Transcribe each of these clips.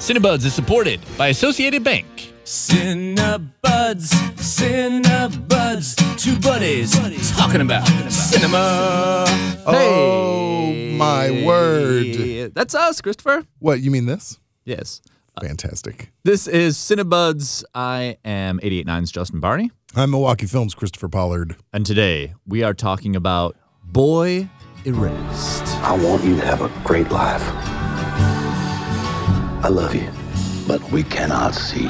Cinebuds is supported by Associated Bank. Cinebuds, Cinebuds, two buddies buddies talking about cinema. Oh my word! That's us, Christopher. What you mean this? Yes. Fantastic. This is Cinebuds. I am 889's Justin Barney. I'm Milwaukee Films Christopher Pollard. And today we are talking about Boy Erased. I want you to have a great life. I love you, but we cannot see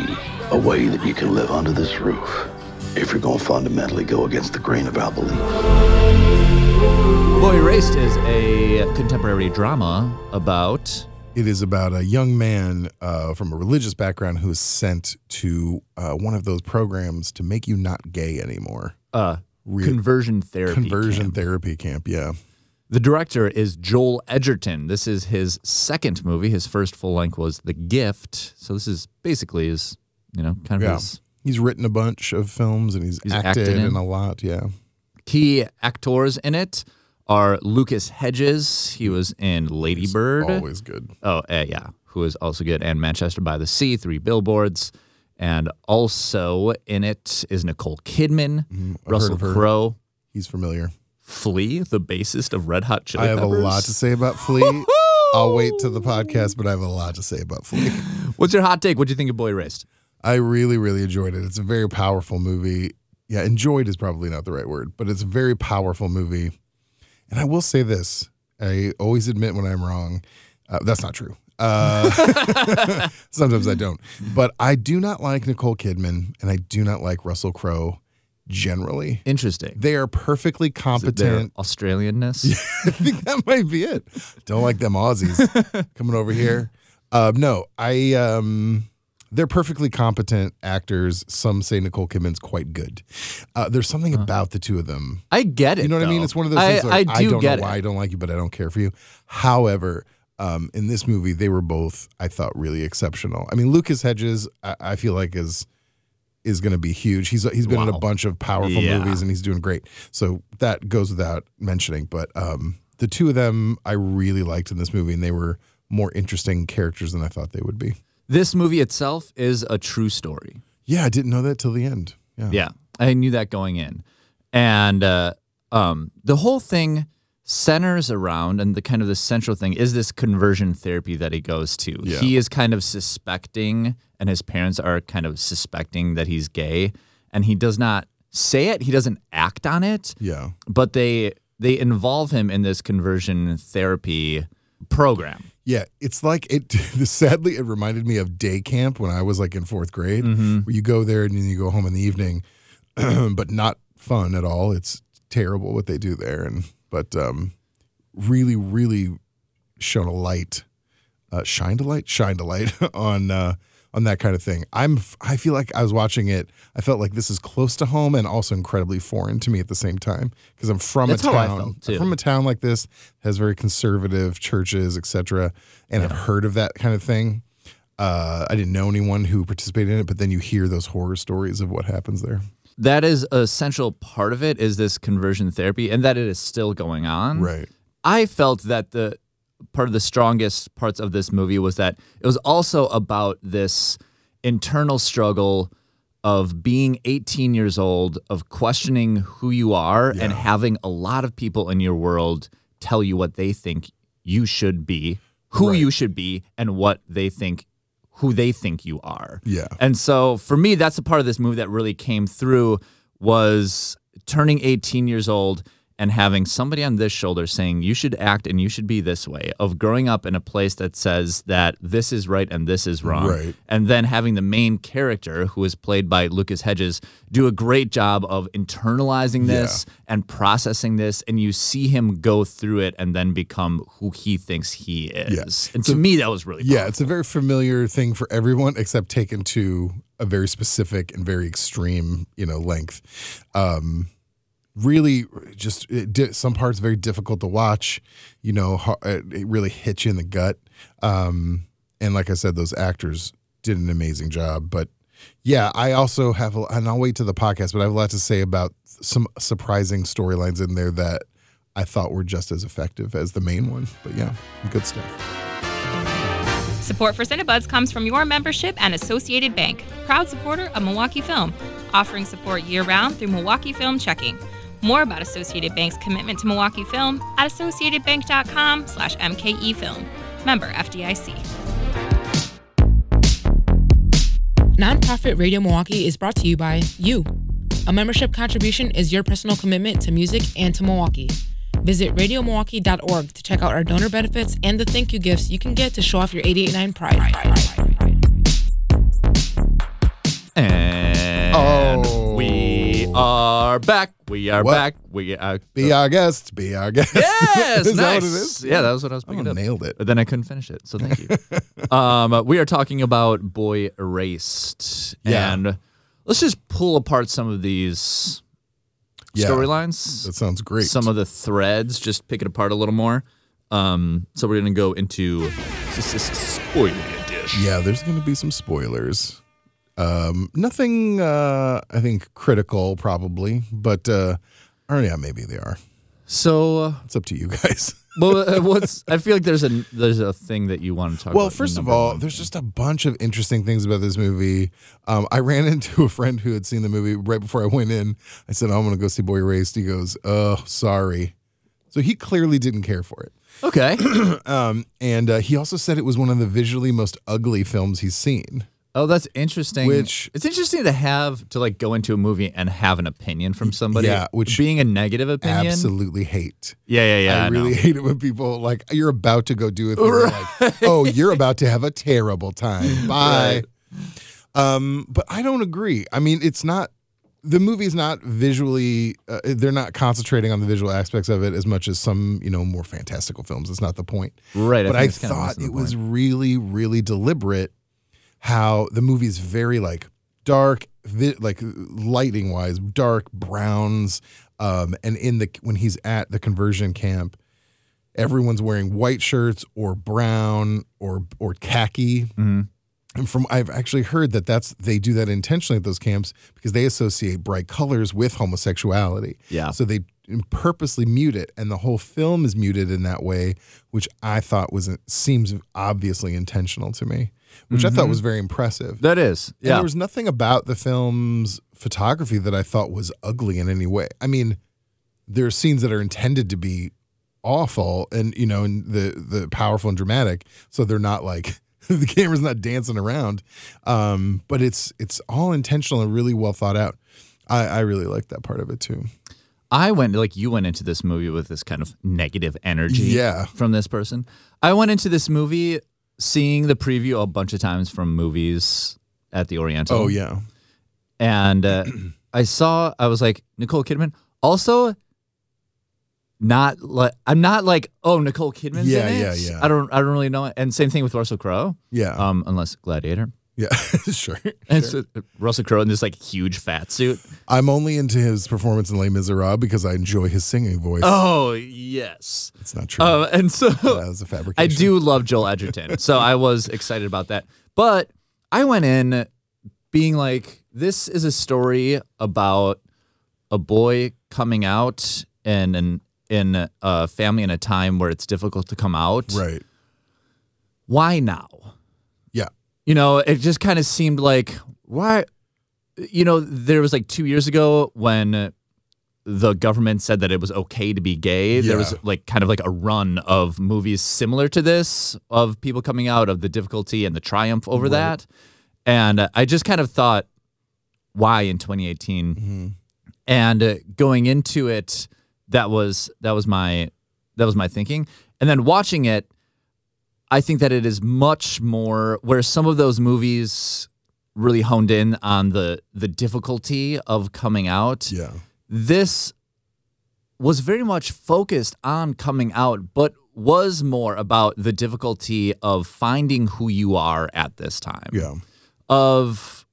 a way that you can live under this roof if you're going to fundamentally go against the grain of our belief. Boy Erased is a contemporary drama about It is about a young man uh, from a religious background who is sent to uh, one of those programs to make you not gay anymore. uh, Real- conversion therapy. Conversion camp. therapy camp. Yeah. The director is Joel Edgerton. This is his second movie. His first full length was The Gift. So this is basically his, you know, kind of Yeah. his He's written a bunch of films and he's, He's acted, in. in a lot. Yeah. key actors in it are Lucas Hedges. He was in Lady Bird. Always good. Oh, uh, yeah, who is also good, and Manchester by the Sea, Three Billboards, and also in it is Nicole Kidman, Mm-hmm. Russell. Crowe, He's familiar. Flea, the bassist of Red Hot Chili peppers. I have Peppers. a lot to say about Flea. I'll wait to the podcast, but I have a lot to say about Flea. What's your hot take? What do you think of Boy Erased? I really, really enjoyed it. It's a very powerful movie. Yeah, enjoyed is probably not the right word, but it's a very powerful movie. And I will say this I always admit when I'm wrong. Uh, that's not true. Uh, sometimes I don't. But I do not like Nicole Kidman and I do not like Russell Crowe generally. Interesting. They are perfectly competent. Australianness. I think that might be it. Don't like them Aussies coming over here. Um, no, I um, they're perfectly competent actors. Some say Nicole Kidman's quite good. Uh, there's something about the two of them. I get it. You know what I mean? It's one of those I, things. Like, I do I don't get know why it. I don't like you, but I don't care for you. However, um, in this movie, they were both, I thought, really exceptional. I mean, Lucas Hedges, I, I feel like is is going to be huge. He's he's been in a bunch of powerful Yeah. movies and he's doing great. So that goes without mentioning. But um, the two of them, I really liked in this movie, and they were more interesting characters than I thought they would be. This movie itself is a true story. Yeah, I didn't know that till the end. Yeah, Yeah, I knew that going in, and uh, um, the whole thing centers around, and the kind of the central thing is this conversion therapy that he goes to. Yeah. He is kind of suspecting, and his parents are kind of suspecting that he's gay, and he does not say it. He doesn't act on it, yeah. but they they involve him in this conversion therapy program. Yeah, it's like it. Sadly, it reminded me of day camp when I was like in fourth grade, Mm-hmm. where you go there and then you go home in the evening, but not fun at all. It's terrible what they do there, and but um, really, really shone a light, uh, shined a light, shined a light on uh, on that kind of thing. I'm. I feel like I was watching it. I felt like this is close to home and also incredibly foreign to me at the same time because I'm from That's a town. From a town like this has very conservative churches, etc. And I've heard of that kind of thing. Uh, I didn't know anyone who participated in it, but then you hear those horror stories of what happens there. That is a central part of it is this conversion therapy and that it is still going on. Right. I felt that the part of the strongest parts of this movie was that it was also about this internal struggle of being 18 years old, of questioning who you are and having a lot of people in your world tell you what they think you should be, who Right. you should be, and what they think who they think you are. Yeah. And so for me, that's a part of this movie that really came through was turning 18 years old and having somebody on this shoulder saying you should act and you should be this way of growing up in a place that says that this is right and this is wrong Right. and then having the main character who is played by Lucas Hedges do a great job of internalizing this and processing this and you see him go through it and then become who he thinks he is yeah. and to me that was really Yeah, it's a very familiar thing for everyone, except taken to a very specific and very extreme, you know, length. Um, really, just it di- some parts very difficult to watch. You know, it it really hits you in the gut. Um, and like I said, those actors did an amazing job. But yeah, I also have, a, and I'll wait to the podcast, but I have a lot to say about some surprising storylines in there that I thought were just as effective as the main one. But yeah, good stuff. Support for Cinebuds comes from your membership and Associated Bank, proud supporter of Milwaukee Film, offering support year-round through Milwaukee Film Checking. More about Associated Bank's commitment to Milwaukee Film at associatedbank.com slash mkefilm. Member FDIC. Nonprofit Radio Milwaukee is brought to you by you. A membership contribution is your personal commitment to music and to Milwaukee. Visit radiomilwaukee.org to check out our donor benefits and the thank you gifts you can get to show off your 889 pride. And we are back. We are What? back. We are. Be our guest. Be our guest. Yes, is nice. that what it is? Yeah, that was what I was Oh, up. nailed it. But then I couldn't finish it, so thank you. um, uh, we are talking about Boy Erased, Yeah. and let's just pull apart some of these Yeah. storylines, That sounds great. some of the threads, just pick it apart a little more. Um, so we're gonna go into s- s- s- spoiler edition. Yeah, there's going to be some spoilers. Um, nothing, uh, I think, critical probably, but uh, or yeah, maybe they are. So, uh, It's up to you guys. well, uh, what's? I feel like there's a there's a thing that you want to talk about. well, first of all, there's just a bunch of interesting things about this movie. Um, I ran into a friend who had seen the movie right before I went in. I said, I'm going to go see Boy Erased. He goes, Oh, sorry. So he clearly didn't care for it. okay. Um, and uh, he also said it was one of the visually most ugly films he's seen. Oh, that's interesting. Which- it's interesting to have to like go into a movie and have an opinion from somebody. Yeah, which- being a negative opinion. Absolutely hate. Yeah, yeah, yeah. I, I, know. really hate it when people like you're about to go do a thing. they're Like, oh, you're about to have a terrible time. Bye. Um, but I don't agree. I mean, it's not the movie's not visually. Uh, they're not concentrating on the visual aspects of it as much as some you know more fantastical films. it's not the point. Right. but I of thought it the was really, really deliberate how the movie's very like dark, vi- like lighting wise, dark browns. Um, and in the when he's at the conversion camp, everyone's wearing white shirts or brown or or khaki. Mhm. And from I've actually heard that that's they do that intentionally at those camps because they associate bright colors with homosexuality. Yeah. So they purposely mute it, and the whole film is muted in that way, which I thought was uh, seems obviously intentional to me, which I thought mm-hmm. was very impressive. That is. And Yeah. there was nothing about the film's photography that I thought was ugly in any way. I mean, there are scenes that are intended to be awful and you know, and the the powerful and dramatic, so they're not like the camera's not dancing around. Um, but it's it's all intentional and really well thought out. I, I really like that part of it too. I went like you went into this movie with this kind of negative energy Yeah. from this person. I went into this movie seeing the preview a bunch of times from movies at the Oriental. Oh yeah. and uh, I saw I was like Nicole Kidman. Also, not like I'm not like oh Nicole Kidman's Yeah, in it. yeah, yeah. I don't I don't really know. it. And same thing with Russell Crowe. Yeah. Um, unless Gladiator. yeah. sure. And so, uh, Russell Crowe in this like huge fat suit. I'm only into his performance in Les Miserables because I enjoy his singing voice. Oh yes. It's not true. Uh, and so that was a fabrication. I do love Joel Edgerton, so I was excited about that. But I went in being like, this is a story about a boy coming out and in, in a family in a time where it's difficult to come out. Right. Why now? Yeah. You know, it just kind of seemed like why. You know, there was like two years ago when the government said that it was okay to be gay. There was like kind of like a run of movies similar to this of people coming out of the difficulty and the triumph over Right. that. And I just kind of thought, why in 2018? Mm-hmm. And uh, going into it, that was that was my that was my thinking. And then watching it, I think that it is much more where some of those movies really honed in on the the difficulty of coming out Yeah. this was very much focused on coming out, but was more about the difficulty of finding who you are at this time. Yeah. Of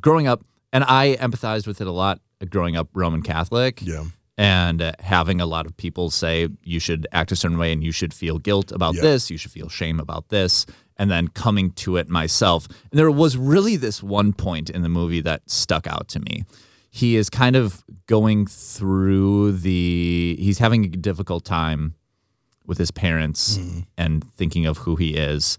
growing up, and I empathized with it a lot growing up Roman Catholic Yeah. And uh, having a lot of people say you should act a certain way and you should feel guilt about Yeah. this, you should feel shame about this, and then coming to it myself. And there was really this one point in the movie that stuck out to me. He is kind of going through the, he's having a difficult time with his parents Mm-hmm. and thinking of who he is.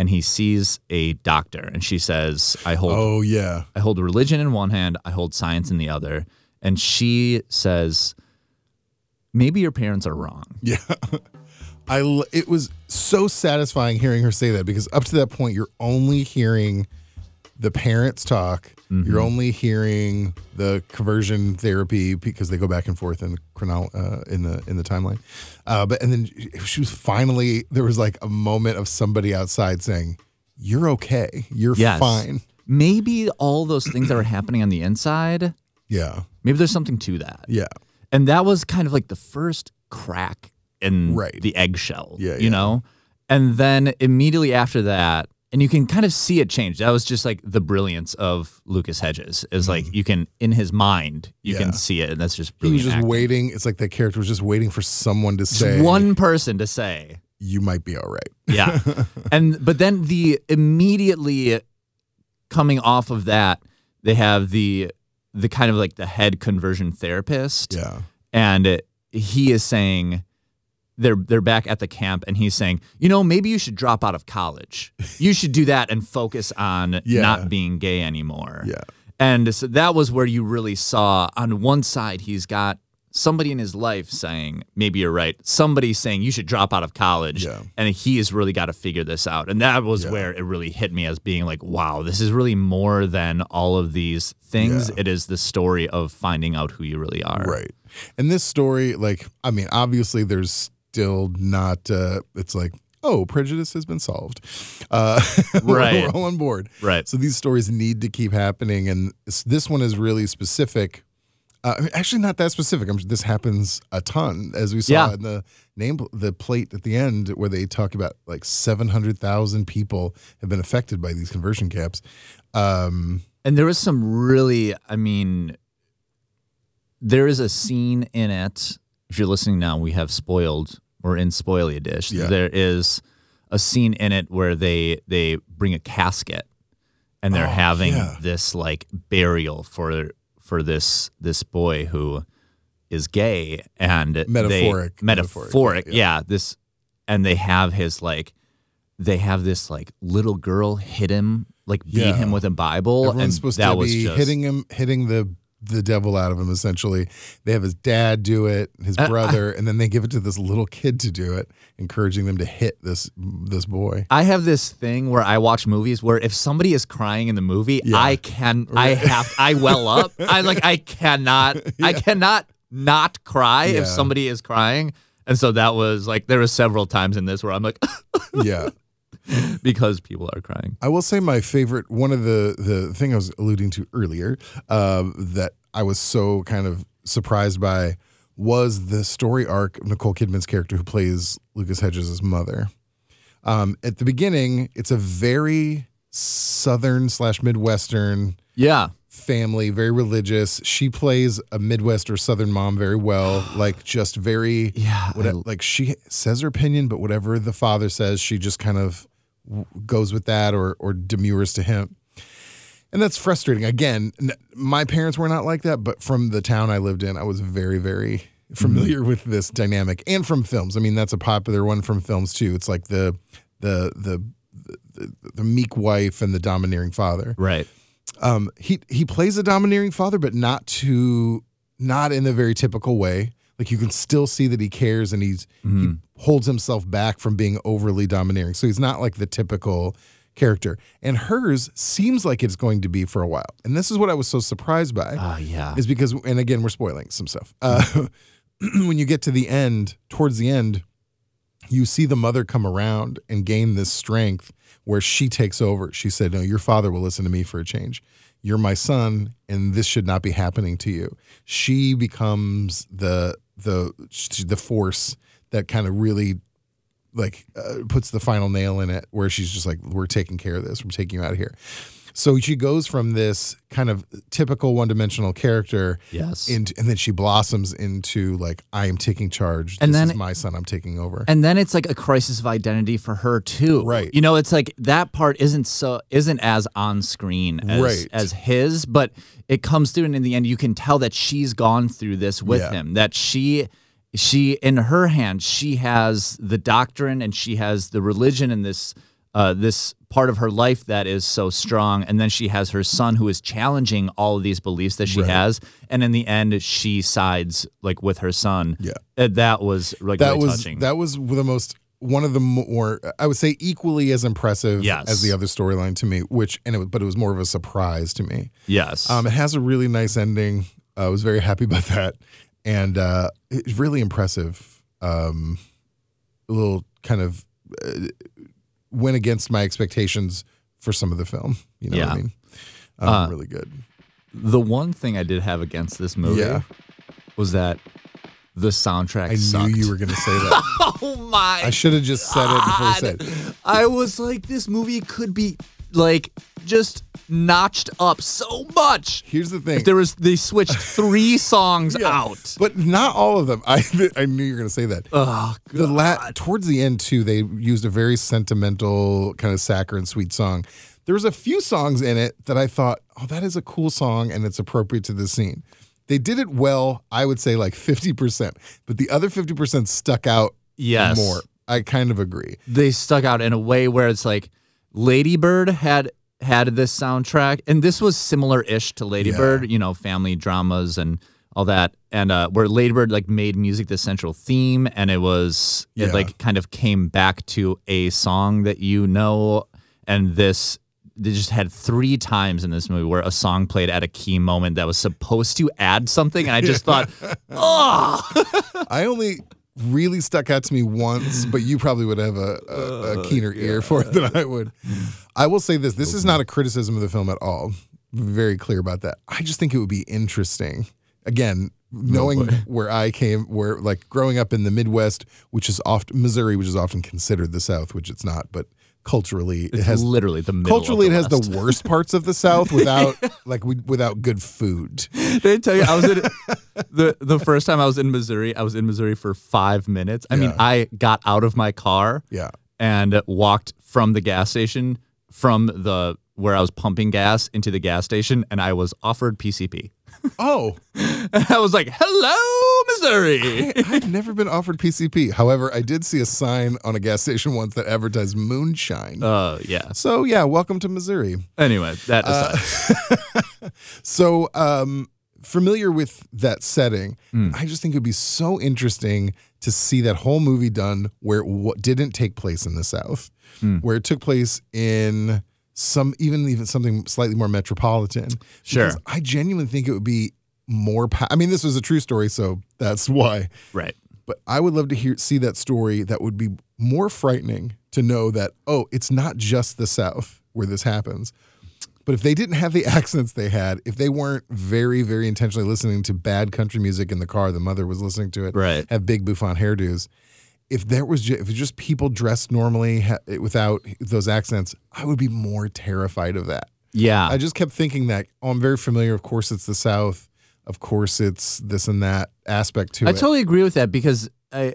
and he sees a doctor, and she says, "I hold Oh yeah. I hold religion in one hand, I hold science in the other," and she says, "Maybe your parents are wrong." Yeah. I l- it was so satisfying hearing her say that because up to that point you're only hearing the parents talk. Mm-hmm. You're only hearing the conversion therapy because they go back and forth in chronol- uh, in the in the timeline. Uh, but and then she was finally there was like a moment of somebody outside saying, "You're okay. You're Yes. fine." Maybe all those things that are happening on the inside. Yeah. Maybe there's something to that. Yeah. And that was kind of like the first crack in Right. the eggshell. Yeah, You yeah. know? And then immediately after that, and you can kind of see it change. That was just like the brilliance of Lucas Hedges. Is like you can in his mind, you Mm-hmm. Yeah. can see it, and that's just He was just acting. waiting. It's like that character was just waiting for someone to Just say, one person to say, you might be all right." Yeah. and but then the immediately coming off of that, they have the the kind of like the head conversion therapist. Yeah. And he is saying they're they're back at the camp and he's saying, "You know, maybe you should drop out of college. You should do that and focus on Yeah. not being gay anymore." Yeah. And so that was where you really saw on one side he's got somebody in his life saying, maybe you're right. Somebody saying you should drop out of college. Yeah. And he has really got to figure this out. And that was Yeah. where it really hit me as being like, wow, this is really more than all of these things. Yeah. It is the story of finding out who you really are. Right. And this story, like, I mean, obviously there's still not, uh, it's like, oh, prejudice has been solved. Uh, Right. We're all on board. Right. So these stories need to keep happening. And this, this one is really specific. Uh, actually, not that specific. I'm, this happens a ton, as we saw Yeah. in the name, the plate at the end, where they talk about like 700,000 people have been affected by these conversion camps. Um, And there was some really, I mean, there is a scene in it. If you're listening now, we have spoiled. We're in spoilia dish. Yeah. There is a scene in it where they they bring a casket, and they're Oh, having yeah. this like burial for for this this boy who is gay and they- Metaphoric. metaphoric, Metaphoric, yeah, yeah. This, and they have his like, they have this like little girl hit him like beat Yeah. him with a Bible, Everyone's and supposed that to was be just, hitting him, hitting the the devil out of him. Essentially, they have his dad do it, his Uh, brother, and then they give it to this little kid to do it, encouraging them to hit this this boy. I have this thing where I watch movies where if somebody is crying in the movie, Yeah. I can, I have, I well up. I like, I cannot, I cannot not cry Yeah. if somebody is crying. And so that was like, there were several times in this where I'm like, yeah, because people are crying. I will say my favorite. One of the the thing I was alluding to earlier um, that I was so kind of surprised by was the story arc of Nicole Kidman's character who plays Lucas Hedges' mother. Um, at the beginning, it's a very southern slash midwestern Yeah. family, very religious. She plays a Midwest or Southern mom very well, like just very Yeah, what- I- like she says her opinion, but whatever the father says, she just kind of goes with that or or demurs to him. And that's frustrating. Again, n- my parents were not like that, but from the town I lived in, I was very very familiar with this dynamic and from films. I mean, that's a popular one from films too. It's like the the the the, the meek wife and the domineering father Right. um, he he plays a domineering father, but not to not in the very typical way. Like you can still see that he cares and he's he holds himself back from being overly domineering. So he's not like the typical character. And hers seems like it's going to be for a while. And this is what I was so surprised by Oh, yeah. is because and again we're spoiling some stuff. Uh, when you get to the end, towards the end, you see the mother come around and gain this strength where she takes over. She said, "No, your father will listen to me for a change. You're my son, and this should not be happening to you." She becomes the the the force that kind of really like uh, puts the final nail in it where she's just like we're taking care of this we're taking you out of here so she goes from this kind of typical one-dimensional character Yes. into, and then she blossoms into like i am taking charge And this then- is my son i'm taking over and then it's like a crisis of identity for her too Right. you know it's like that part isn't so isn't as on screen as, Right. as his but it comes through and in the end you can tell that she's gone through this with Yeah. him that she she in her hands she has the doctrine and she has the religion and this uh, this part of her life that is so strong, and then she has her son who is challenging all of these beliefs that she Right. has, and in the end, she sides like with her son. Yeah. Uh, that was like that really was touching. that was the most one of the more I would say equally as impressive Yes. as the other storyline to me. Which and it, but it was more of a surprise to me. yes. Um, it has a really nice ending. I was very happy about that, and uh, it's really impressive. Um, a little kind of uh, went against my expectations for some of the film. You know what I mean? Um, Uh, really good. the one thing I did have against this movie Yeah. was that the soundtrack I sucked. knew you were going to say that. oh my I should have just said it before I said. it. I was like, this movie could be like just notched up so much. Here's the thing. If there was, they switched three songs Yeah. out. But not all of them. I I knew you were going to say that. Oh, the la- towards the end too, they used a very sentimental kind of saccharine sweet song. There was a few songs in it that I thought, oh, that is a cool song and it's appropriate to the scene. They did it well. I would say like fifty percent, but the other fifty percent stuck out Yes. more. I kind of agree. they stuck out in a way where it's like Ladybird had had this soundtrack, and this was similar-ish to Ladybird, you know, family dramas and all that, and uh, where Ladybird like made music the central theme, and it was Yeah. it like kind of came back to a song that you know, and this. They just had three times in this movie where a song played at a key moment that was supposed to add something, and I just thought, oh, I only really stuck out to me once, but you probably would have a, a, a uh, keener ear for it than I would. I will say this: this is not a criticism of the film at all. Very clear about that. I just think it would be interesting. Again, knowing where I came, where like growing up in the Midwest, which is often Missouri, which is often considered the South, which it's not, but culturally it has literally the culturally of it the has West. the worst parts of the South without like we, without good food. Did I tell you I was in the the first time I was in Missouri? I was in Missouri for five minutes. I mean, I got out of my car Yeah. and walked from the gas station from the where I was pumping gas into the gas station, and I was offered PCP. Oh, And I was like, "Hello, Missouri." I've never been offered PCP. However, I did see a sign on a gas station once that advertised moonshine. Oh yeah. so yeah, welcome to Missouri. Anyway, that aside, So um, familiar with that setting, Hmm. I just think it would be so interesting to see that whole movie done where it w- didn't take place in the South, Hmm. where it took place in some even even something slightly more metropolitan. Sure. Because I genuinely think it would be more. I mean, this was a true story, so that's why. right? but I would love to hear see that story that would be more frightening to know that oh it's not just the South where this happens but if they didn't have the accents they had if they weren't very very intentionally listening to bad country music in the car the mother was listening to it Right. have big bouffant hairdos if there was ju- if it was just people dressed normally ha- without those accents I would be more terrified of that Yeah. I just kept thinking that oh I'm very familiar of course it's the South of course it's this and that aspect to I it totally agree with that because I,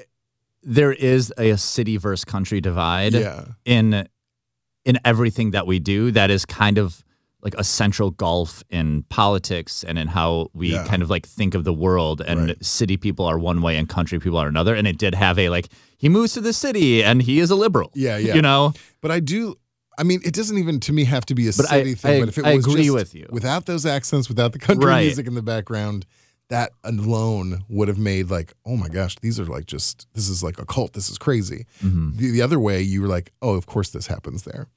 there is a city versus country divide. yeah in in everything that we do that is kind of like a central gulf in politics and in how we Yeah. kind of like think of the world and Right. city people are one way and country people are another and it did have a like he moves to the city and he is a liberal Yeah, yeah. you know But I do. I mean, it doesn't even to me have to be a But I- city thing. I- but if it I was agree just with you. without those accents, without the country Right. music in the background, that alone would have made like, oh my gosh, these are like just this is like a cult. This is crazy. Mm-hmm. The, the other way, you were like, oh, of course this happens there,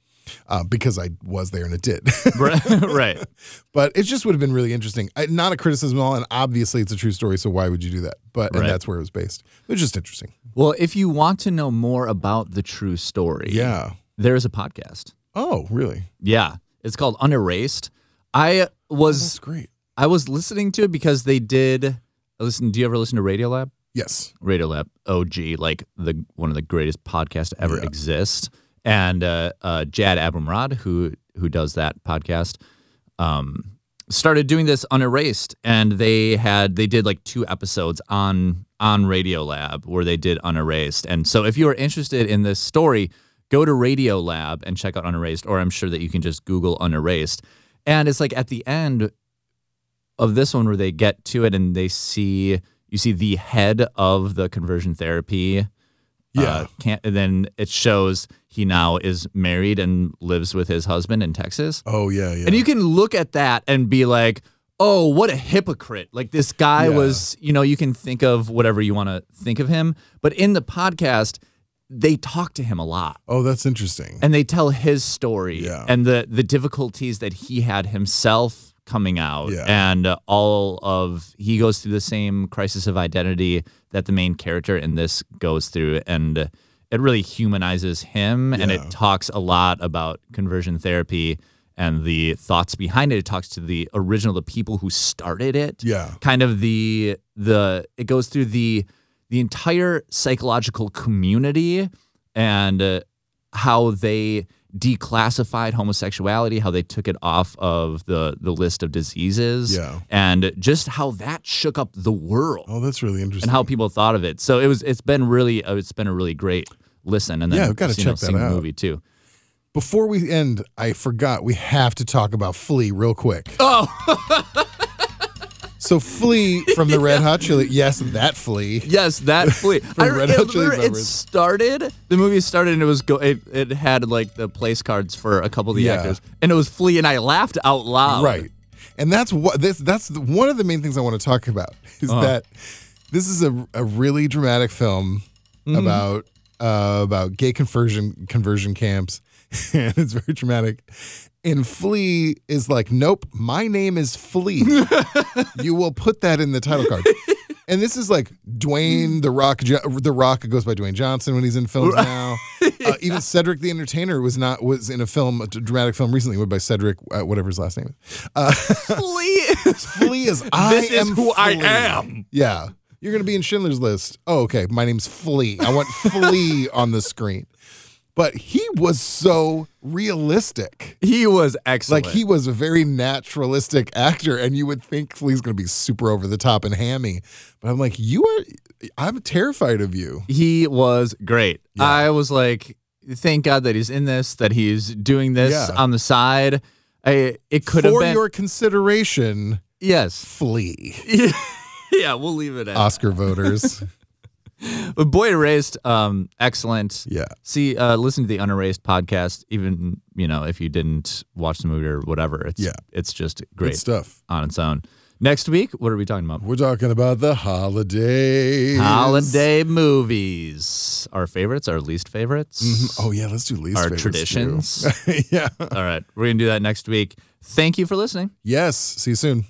uh, because I was there and it did. right right but it just would have been really interesting. I, not a criticism at all, and obviously it's a true story. So why would you do that? But Right. and that's where it was based. It was just interesting. well if you want to know more about the true story Yeah. There's a podcast Oh, really? yeah it's called unerased i was That's great. i was listening to it because they did listen do you ever listen to Radio Lab? Yes. Radiolab OG, like the one of the greatest podcasts to ever Yeah. exist. And uh, uh, Jad Abumrad, who who does that podcast, um, started doing this unerased and they had they did like two episodes on on Radio Lab where they did Unerased. And so, if you are interested in this story, go to Radio Lab and check out Unerased, or I'm sure that you can just Google Unerased. And it's like at the end of this one where they get to it and they see you see the head of the conversion therapy Uh, can't, and then it shows he now is married and lives with his husband in Texas. Oh yeah, yeah. And you can look at that and be like, oh, what a hypocrite. Like this guy Yeah. was, you know, you can think of whatever you want to think of him. But in the podcast, they talk to him a lot oh, that's interesting. and they tell his story Yeah. and the the difficulties that he had himself coming out Yeah. and uh, all of he goes through the same crisis of identity that the main character in this goes through and uh, it really humanizes him and it talks a lot about conversion therapy and the thoughts behind it it talks to the original the people who started it Yeah. kind of the the it goes through the the entire psychological community and uh, how they declassified homosexuality, how they took it off of the the list of diseases, Yeah. and just how that shook up the world Oh, that's really interesting. and how people thought of it. So it was it's been really uh, it's been a really great listen, and then Yeah, we've you know, check that the out. movie too. Before we end, I forgot we have to talk about Flea real quick. Oh, So Flea from the Red Hot Chili, yes, that Flea. Yes, that flea. I, Red Hot Chili it Peppers. started. The movie started, and it was go. It, it had like the place cards for a couple of the Yeah. actors, and it was Flea, and I laughed out loud. Right. And that's what this that's the, one of the main things I want to talk about is Uh-huh. that this is a, a really dramatic film Mm-hmm. about uh, about gay conversion conversion camps and it's very dramatic. And Flea is like, nope, my name is Flea. you will put that in the title card. And this is like Dwayne the Rock. Jo- The Rock goes by Dwayne Johnson when he's in films now. Uh, even Cedric the Entertainer was not was in a film, a dramatic film recently, by Cedric, uh, whatever his last name is. Uh, Flea. is- Flea is I This is am who I am. Yeah, you're gonna be in Schindler's List. Oh, okay. My name's Flea. I want Flea on the screen. But he was so realistic. he was excellent. Like he was a very naturalistic actor, and you would think Flea's gonna be super over the top and hammy. But I'm like, you are. I'm terrified of you. he was great. Yeah. I was like, thank God that he's in this, that he's doing this Yeah. on the side. I, it could have For been your consideration, yes. Flea. yeah, we'll leave it at Oscar voters. But Boy Erased, um, excellent. Yeah. See, uh, listen to the Unerased podcast. Even you know if you didn't watch the movie or whatever, it's Yeah. it's just Good great stuff. on its own. Next week, what are we talking about? We're talking about the holidays. Holiday movies. Our favorites, our least favorites. Mhm. Oh yeah, let's do least Our traditions. yeah. All right, we're gonna do that next week. Thank you for listening. Yes. See you soon.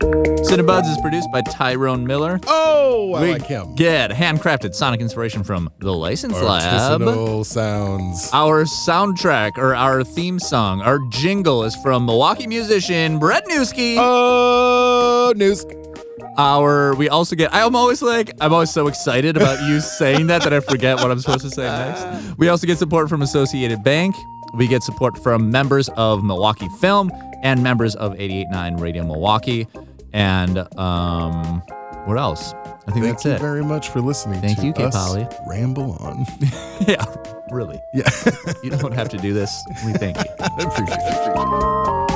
Cinebuds is produced by Tyrone Miller. Oh, I we like him. get handcrafted sonic inspiration from the License Lab. Artisanal sounds. Our soundtrack or our theme song, our jingle is from Milwaukee musician Brett Newski. Uh, oh, news. Our we also get I'm always like I'm always so excited about you saying that that I forget what I'm supposed to say next. We also get support from Associated Bank. We get support from members of Milwaukee Film and members of 889 Radio Milwaukee. And um what else? I think that's it. Thank that's you it. very much for listening. Thank to you, us Polly. Ramble on. yeah, really. yeah, You don't have to do this. We thank you. I appreciate it.